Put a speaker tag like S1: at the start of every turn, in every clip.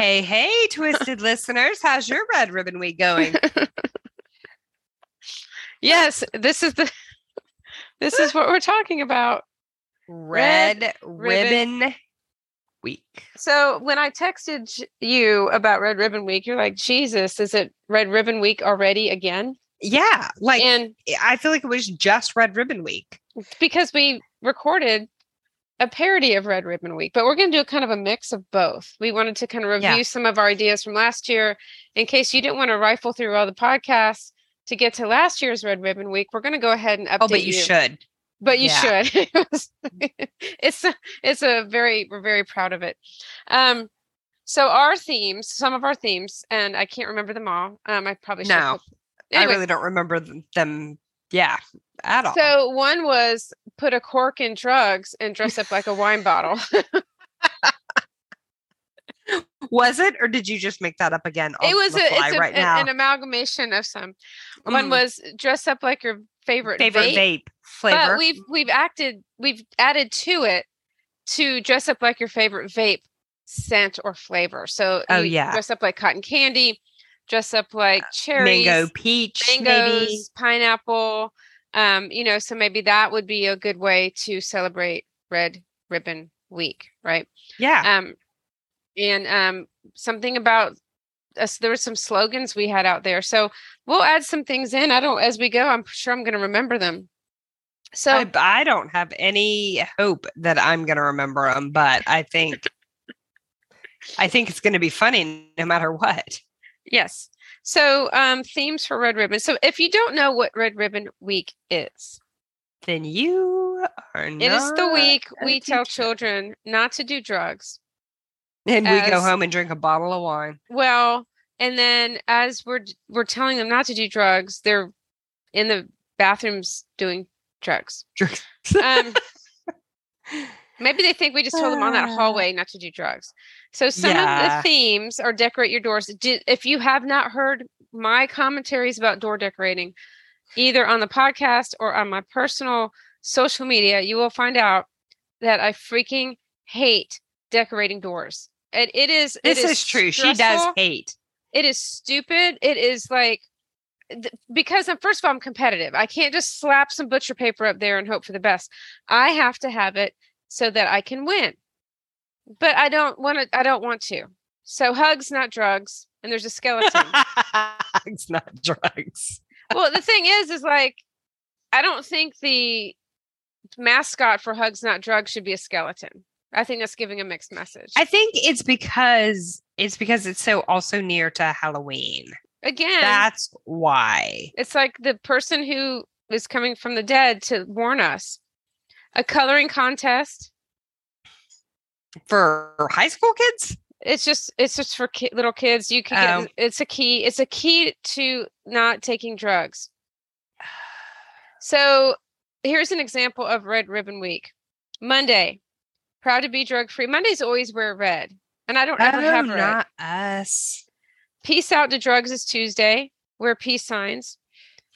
S1: Hey, hey, twisted listeners. How's your red ribbon week going?
S2: yes, this is the this is what we're talking about.
S1: Red,
S2: Red
S1: ribbon,
S2: ribbon.
S1: week.
S2: So when I texted you about Red Ribbon Week, you're like, Jesus, is it Red Ribbon Week already again?
S1: Yeah. Like
S2: and
S1: I feel like it was just red ribbon week.
S2: because we recorded a parody of Red Ribbon Week, but we're going to do a kind of a mix of both. We wanted to kind of review
S1: Yeah.
S2: some of our ideas from last year in case you didn't want to rifle through all the podcasts to get to last year's Red Ribbon Week. We're going to go ahead and update
S1: Oh, but you should.
S2: but you
S1: Yeah.
S2: should. It's a, it's a very we're very proud of it. Um, so our themes, some of our themes, and I can't remember them all. Um, I probably should.
S1: No,
S2: Anyway,
S1: I really don't remember them. Yeah, at all.
S2: so one was put a cork in drugs and dress up like a wine bottle.
S1: was it, or did you just make that up again?
S2: it was a, it's a,
S1: right
S2: an,
S1: now.
S2: an amalgamation of some. One
S1: Mm.
S2: was dress up like your favorite,
S1: favorite
S2: vape,
S1: vape, flavor.
S2: But we've we've acted we've added to it to dress up like your favorite vape scent or flavor. So
S1: Oh, yeah.
S2: dress up like cotton candy, dress up like cherries,
S1: Mango peach,
S2: mangoes,
S1: maybe.
S2: pineapple. Um, you know, so maybe that would be a good way to celebrate Red Ribbon Week, right?
S1: Yeah.
S2: Um, and um, something about us. There were some slogans we had out there, so we'll add some things in. I don't as we go. I'm sure I'm going to remember them. So
S1: I, I don't have any hope that I'm going to remember them, but I think I think it's going to be funny no matter what.
S2: Yes. So, um, themes for Red Ribbon. So, if you don't know what Red Ribbon Week is,
S1: Then you are
S2: it is the week we tell children not to do drugs.
S1: and we go home and drink a bottle of wine.
S2: Well, and then as we're we're telling them not to do drugs, they're in the bathrooms doing drugs. Um, maybe they think we just told them on that
S1: Ah.
S2: hallway not to do drugs. So some of the themes are decorate your doors. If you have not heard my commentaries about door decorating, either on the podcast or on my personal social media, you will find out that I freaking hate decorating doors. And it is it
S1: this is, true. She does hate.
S2: It is stupid. It is like because I'm first of all I'm competitive. I can't just slap some butcher paper up there and hope for the best. I have to have it so that I can win. But I don't want to I don't want to. So hugs not drugs and there's a skeleton.
S1: it's not drugs.
S2: well, the thing is is like I don't think the mascot for hugs not drugs should be a skeleton. I think that's giving a mixed message.
S1: I think it's because it's because it's so also near to Halloween.
S2: Again,
S1: That's why.
S2: It's like the person who is coming from the dead to warn us. A coloring contest.
S1: For high school kids?
S2: It's just it's just for ki- little kids. You can
S1: Oh.
S2: get it's a key. It's a key to not taking drugs. So here's an example of Red Ribbon Week. Monday, proud to be drug free. Mondays always wear red, and I don't ever oh, have red.
S1: Oh, not us.
S2: Peace out to drugs is Tuesday. Wear peace signs.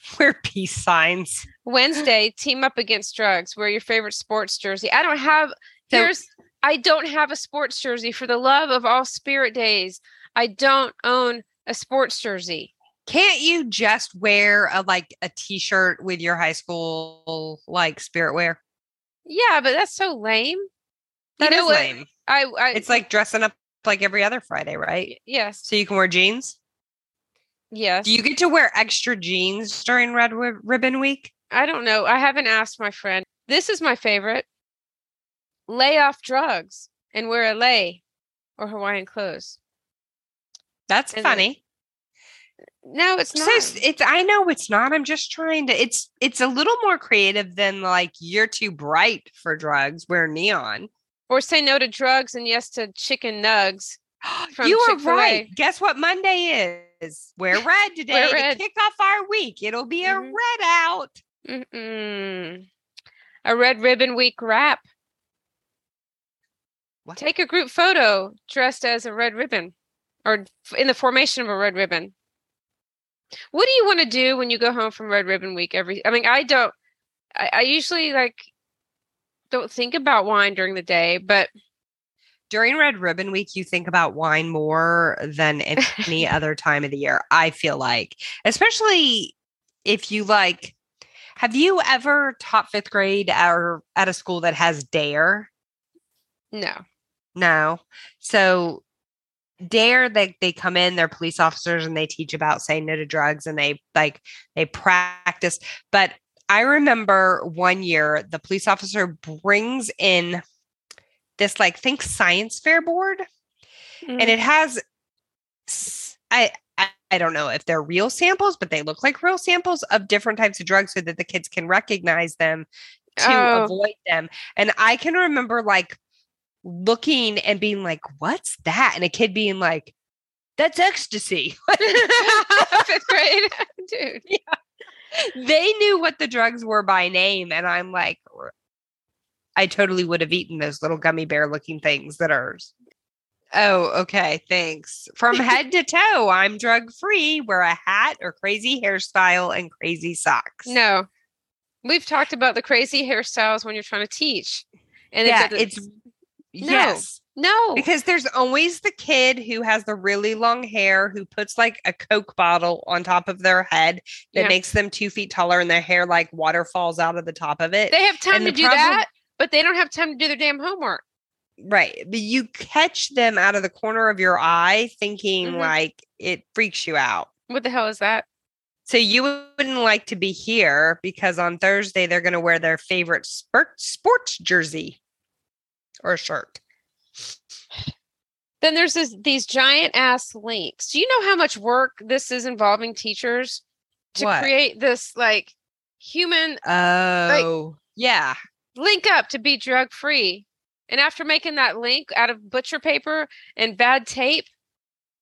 S1: We're peace signs.
S2: Wednesday, team up against drugs. Wear your favorite sports jersey. I don't have
S1: So-
S2: here's I don't have a sports jersey for the love of all spirit days. I don't own a sports jersey.
S1: Can't you just wear a like a t-shirt with your high school like spirit wear?
S2: Yeah, but that's so lame.
S1: That is
S2: know what?
S1: lame.
S2: I, I
S1: It's like dressing up like every other Friday, right?
S2: yes,
S1: So you can wear jeans.
S2: Yes.
S1: Do you get to wear extra jeans during Red Rib- Ribbon Week?
S2: I don't know. I haven't asked my friend. This is my favorite. Lay off drugs and wear a lei or Hawaiian clothes.
S1: That's
S2: And-
S1: funny.
S2: No, it's not.
S1: s- it's I know it's not. I'm just trying to it's it's a little more creative than like you're too bright for drugs, wear neon.
S2: or say no to drugs and yes to chicken nugs.
S1: You are
S2: Chick-fil-A.
S1: right. Guess what Monday is? Wear red today
S2: red.
S1: to kick off our week. It'll be a
S2: Mhm.
S1: red out.
S2: Mm-mm. A red ribbon week wrap.
S1: What?
S2: Take a group photo dressed as a red ribbon or in the formation of a red ribbon. What do you want to do when you go home from red ribbon week every I mean I don't I, I usually like don't think about wine during the day, but
S1: during Red Ribbon Week, you think about wine more than any other time of the year. I feel like, especially if you like. Have you ever taught fifth grade or at a school that has Dare?
S2: No.
S1: No. So dare they they come in they're police officers and they teach about saying no to drugs and they like they practice but i remember one year the police officer brings in this like think science fair board
S2: Mm-hmm.
S1: and it has I I don't know if they're real samples but they look like real samples of different types of drugs so that the kids can recognize them to
S2: Oh.
S1: avoid them and i can remember like looking and being like what's that and a kid being like that's ecstasy
S2: Fifth grade, dude. Yeah.
S1: they knew what the drugs were by name and i'm like "R- i totally would have eaten those little gummy bear looking things that are oh okay thanks. From head to toe i'm drug free wear a hat or crazy hairstyle and crazy socks.
S2: No, we've talked about the crazy hairstyles when you're trying to teach, and
S1: yeah
S2: it's,
S1: it's yes.
S2: no.
S1: because there's always the kid who has the really long hair who puts like a coke bottle on top of their head that
S2: Yeah.
S1: makes them two feet taller and their hair like water falls out of the top of it
S2: they have time
S1: and
S2: to
S1: the
S2: do
S1: problem-
S2: that, but they don't have time to do their damn homework.
S1: Right. But you catch them out of the corner of your eye thinking
S2: Mhm.
S1: like it freaks you out.
S2: What the hell is that?
S1: So you wouldn't like to be here because on Thursday they're going to wear their favorite sport sports jersey or shirt.
S2: Then there's this these giant ass links. Do you know how much work this is involving teachers to
S1: What?
S2: create this like human
S1: Oh. yeah.
S2: Link up to be drug free? And after making that link out of butcher paper and bad tape,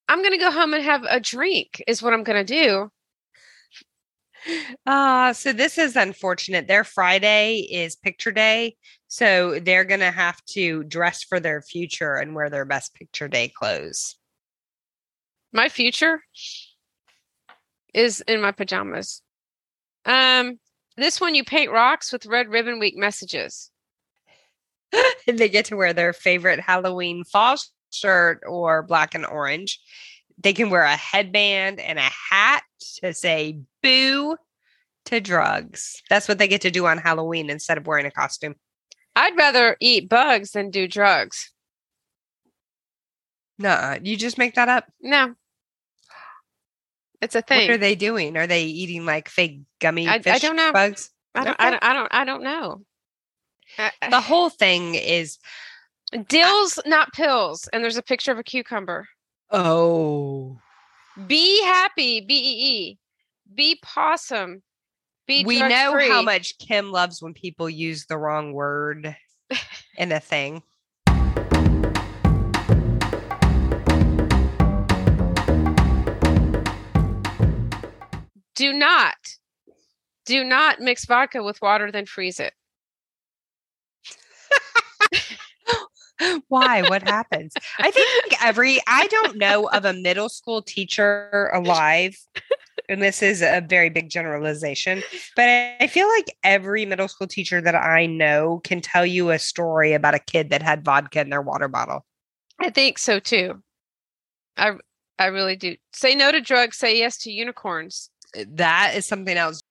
S2: I'm going to go home and have a drink, is what I'm going to do.
S1: Uh, so this is unfortunate. Their Friday is picture day. So they're going to have to dress for their future and wear their best picture day clothes.
S2: My future is in my pajamas. Um, this one you paint rocks with red ribbon week messages.
S1: And they get to wear their favorite Halloween fall shirt or black and orange. They can wear a headband and a hat to say boo to drugs. That's what they get to do on Halloween instead of wearing a costume.
S2: I'd rather eat bugs than do drugs.
S1: No, you just make that up.
S2: No. It's a thing.
S1: What are they doing? Are they eating like fake gummy
S2: I- I don't know.
S1: bugs?
S2: I don't, I don't I don't I don't know. I- I-
S1: The uh, whole thing is
S2: Dills, not pills. And there's a picture of a cucumber.
S1: oh,
S2: Be happy, B E E. Be possum. Be
S1: we know how much Kim loves when people use the wrong word in a thing.
S2: Do not, do not mix vodka with water, then freeze it.
S1: Why? What happens? I think every, I don't know of a middle school teacher alive, and this is a very big generalization, but I, feel like every middle school teacher that I know can tell you a story about a kid that had vodka in their water bottle.
S2: I think so too. I I really do. Say no to drugs, say yes to unicorns.
S1: That is something else.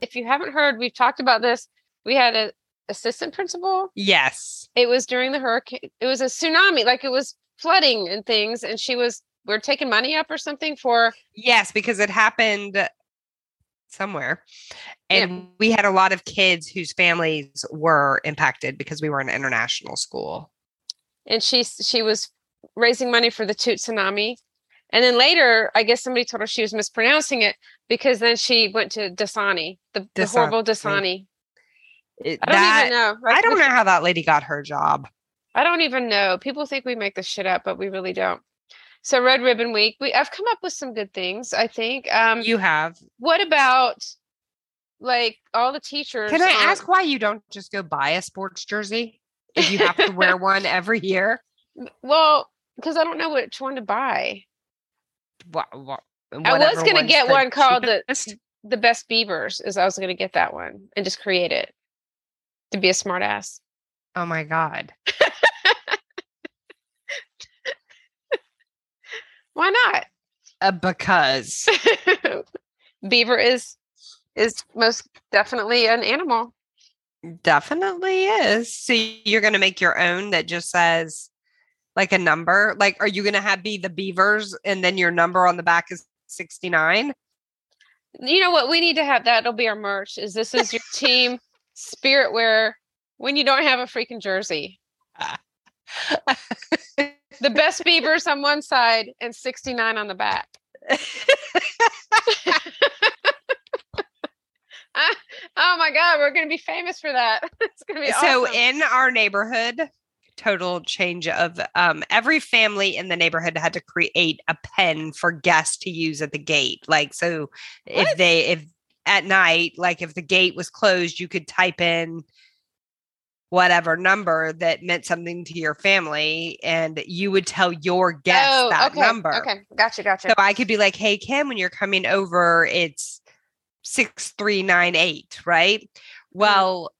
S2: If you haven't heard, we've talked about this. We had an assistant principal.
S1: Yes.
S2: It was during the hurricane. It was a tsunami, like it was flooding and things. And she was we are taking money up or something for
S1: Yes, because it happened somewhere.
S2: Yeah.
S1: And we had a lot of kids whose families were impacted because we were an international school.
S2: and she she was raising money for the Toot tsunami. And then later, I guess somebody told her she was mispronouncing it because then she went to Dasani, the, the horrible Dasani.
S1: It-
S2: I don't
S1: that-
S2: even know.
S1: I
S2: Like,
S1: don't know how that lady got her job.
S2: I don't even know. People think we make this shit up, but we really don't. So Red Ribbon Week, we I've come up with some good things. I think. Um,
S1: You have.
S2: what about like all the teachers?
S1: Can I ask why you don't just go buy a sports jersey if you have to wear one every year?
S2: Well, because I don't know which one to buy.
S1: Wha- wha-
S2: I was gonna get one called the-
S1: cheapest.
S2: The best Beavers is I was going to get that one and just create it. to be a smartass.
S1: Oh my god.
S2: Why not?
S1: Uh, because
S2: Beaver is is most definitely an animal.
S1: definitely is. So you're going to make your own that just says like a number. Like, are you going to have be the beavers and then your number on the back is 69?
S2: You know what? We need to have that'll be our merch. Is this is your team spirit wear when you don't have a freaking jersey. The best beavers on one side and 69 on the back. Ah, oh my god, we're gonna be famous for that. It's gonna be
S1: so
S2: awesome.
S1: in our neighborhood total change of um every family in the neighborhood had to create a pen for guests to use at the gate like so if they if at night like if the gate was closed you could type in whatever number that meant something to your family and you would tell your guest
S2: oh,
S1: that
S2: okay,
S1: number
S2: Okay, gotcha, gotcha.
S1: so i could be like hey kim when you're coming over it's 6398 right
S2: Mm-hmm.
S1: well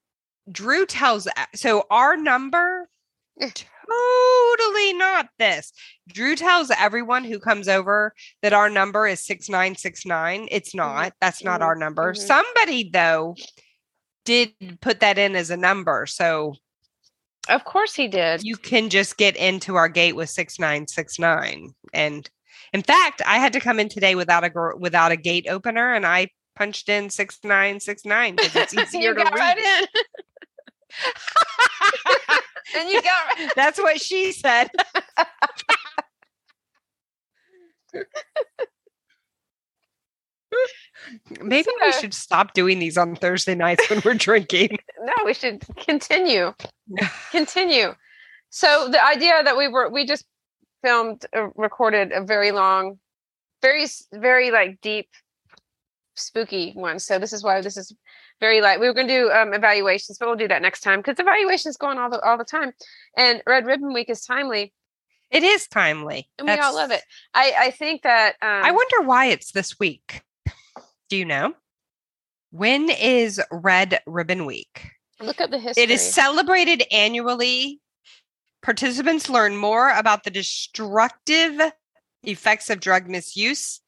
S1: drew tells so our number. Totally not this. Drew tells everyone who comes over that our number is 6969 it's not. That's not
S2: mhm,
S1: our number.
S2: mhm.
S1: somebody though did put that in as a number so
S2: of course he did.
S1: you can just get into our gate with 6969 and in fact i had to come in today without a without a gate opener and i punched in 6969 because it's easier to read
S2: right in. and you got right.
S1: that's what she said maybe we should stop doing these on thursday nights when we're drinking
S2: No, we should continue. continue. So the idea that we were we just filmed uh, recorded a very long very very like deep spooky one. So this is why this is very light. We were going to do um, evaluations, but we'll do that next time because evaluations go on all the all the time. And Red Ribbon Week is timely,
S1: it is timely
S2: and we all love it. I I think that um,
S1: i wonder why it's this week do you know when is red ribbon week
S2: look up the history.
S1: It is celebrated annually. Participants learn more about the destructive effects of drug misuse,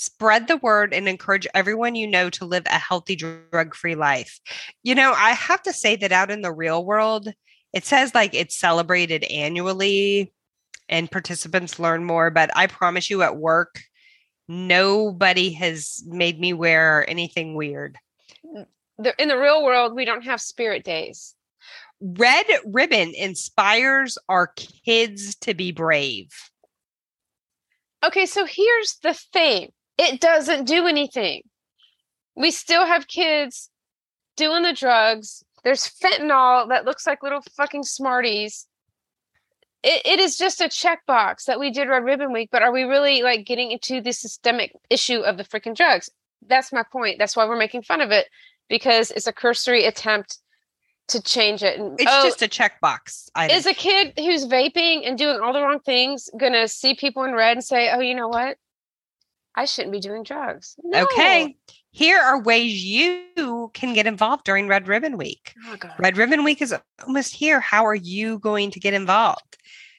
S1: spread the word, and encourage everyone you know to live a healthy drug free life. You know, I have to say that out in the real world, it says like it's celebrated annually and participants learn more, but I promise you at work, nobody has made me wear anything weird.
S2: Mm, in the real world. We don't have spirit days.
S1: Red Ribbon inspires our kids to be brave.
S2: Okay, so here's the thing it doesn't do anything. We still have kids doing the drugs. There's fentanyl that looks like little fucking smarties. It, it is just a checkbox that we did Red Ribbon Week, but are we really like getting into the systemic issue of the freaking drugs? That's my point. That's why we're making fun of it because it's a cursory attempt to change it. And,
S1: It's
S2: oh,
S1: just a checkbox.
S2: is a kid who's vaping and doing all the wrong things gonna see people in red and say, "Oh, you know what? I shouldn't be doing drugs." No.
S1: Okay. Here are ways you can get involved during Red Ribbon Week.
S2: Oh,
S1: Red Ribbon Week is almost here. How are you going to get involved?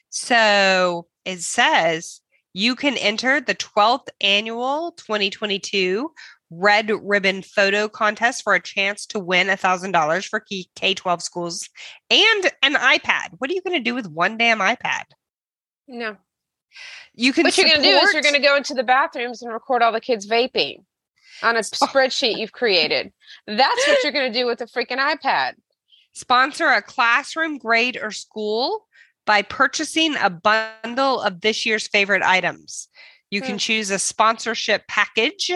S1: So it says you can enter the 12th annual 2022 Red Ribbon Photo Contest for a chance to win $1,000 for K 12 schools and an iPad. What are you going to do with one damn iPad?
S2: No.
S1: You can
S2: What you're gonna do is you're gonna go into the bathrooms and record all the kids vaping on a spreadsheet you've created. That's what you're gonna do with a freaking iPad.
S1: sponsor a classroom, grade, or school by purchasing a bundle of this year's favorite items. You can
S2: Hmm.
S1: choose a sponsorship package.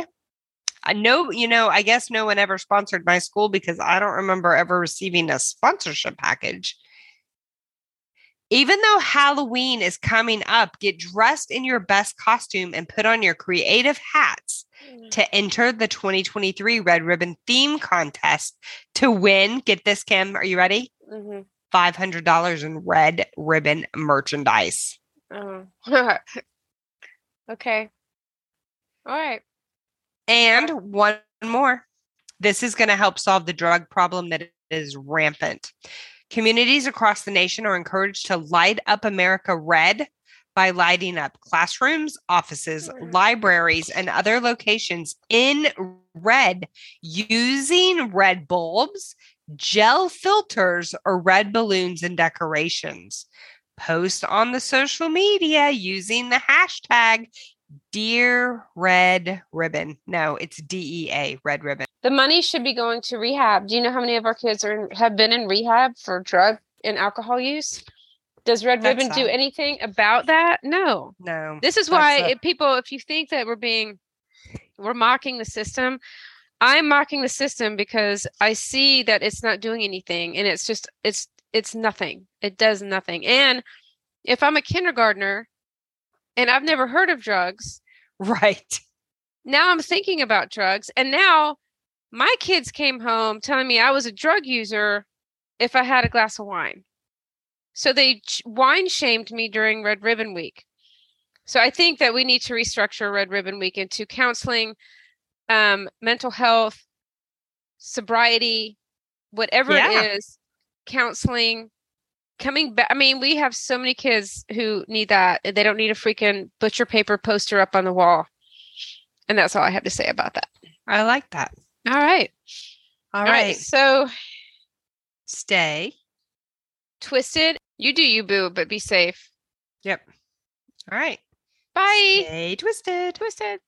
S1: I know, you know, I guess no one ever sponsored my school because I don't remember ever receiving a sponsorship package. Even though Halloween is coming up, get dressed in your best costume and put on your creative hats to enter the 2023 Red Ribbon Theme Contest to win. Get this, Kim. Are you ready?
S2: Mhm.
S1: $500 in Red Ribbon merchandise.
S2: Oh. okay. All right.
S1: And one more. This is going to help solve the drug problem that is rampant. Communities across the nation are encouraged to light up America red by lighting up classrooms, offices, mm. libraries, and other locations in red using red bulbs, gel filters, or red balloons and decorations. Post on the social media using the hashtag Dear Red Ribbon. No, it's DEA, Red Ribbon.
S2: The money should be going to rehab. Do you know how many of our kids are have been in rehab for drug and alcohol use? Does Red
S1: That's
S2: Ribbon do anything about that? No.
S1: No.
S2: This is why
S1: a-
S2: if people, if you think that we're being, we're mocking the system, I'm mocking the system because I see that it's not doing anything, and it's just it's it's nothing. It does nothing. And if I'm a kindergartner, and I've never heard of drugs,
S1: Right.
S2: now I'm thinking about drugs, and now my kids came home telling me I was a drug user if I had a glass of wine. So they wine shamed me during Red Ribbon Week. So I think that we need to restructure Red Ribbon Week into counseling, um, mental health, sobriety, whatever
S1: Yeah.
S2: it is, counseling. Coming back, I mean, we have so many kids who need that. They don't need a freaking butcher paper poster up on the wall. And that's all I have to say about that.
S1: I like that.
S2: All right.
S1: All
S2: All
S1: right.
S2: right. So,
S1: Stay.
S2: Twisted, you do you, boo, but be safe.
S1: Yep. All right.
S2: Bye.
S1: Stay twisted.
S2: Twisted.